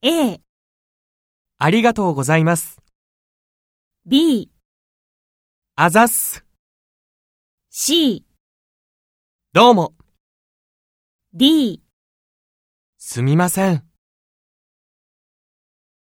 A、ありがとうございます。B、あざす。C、どうも。D。すみません。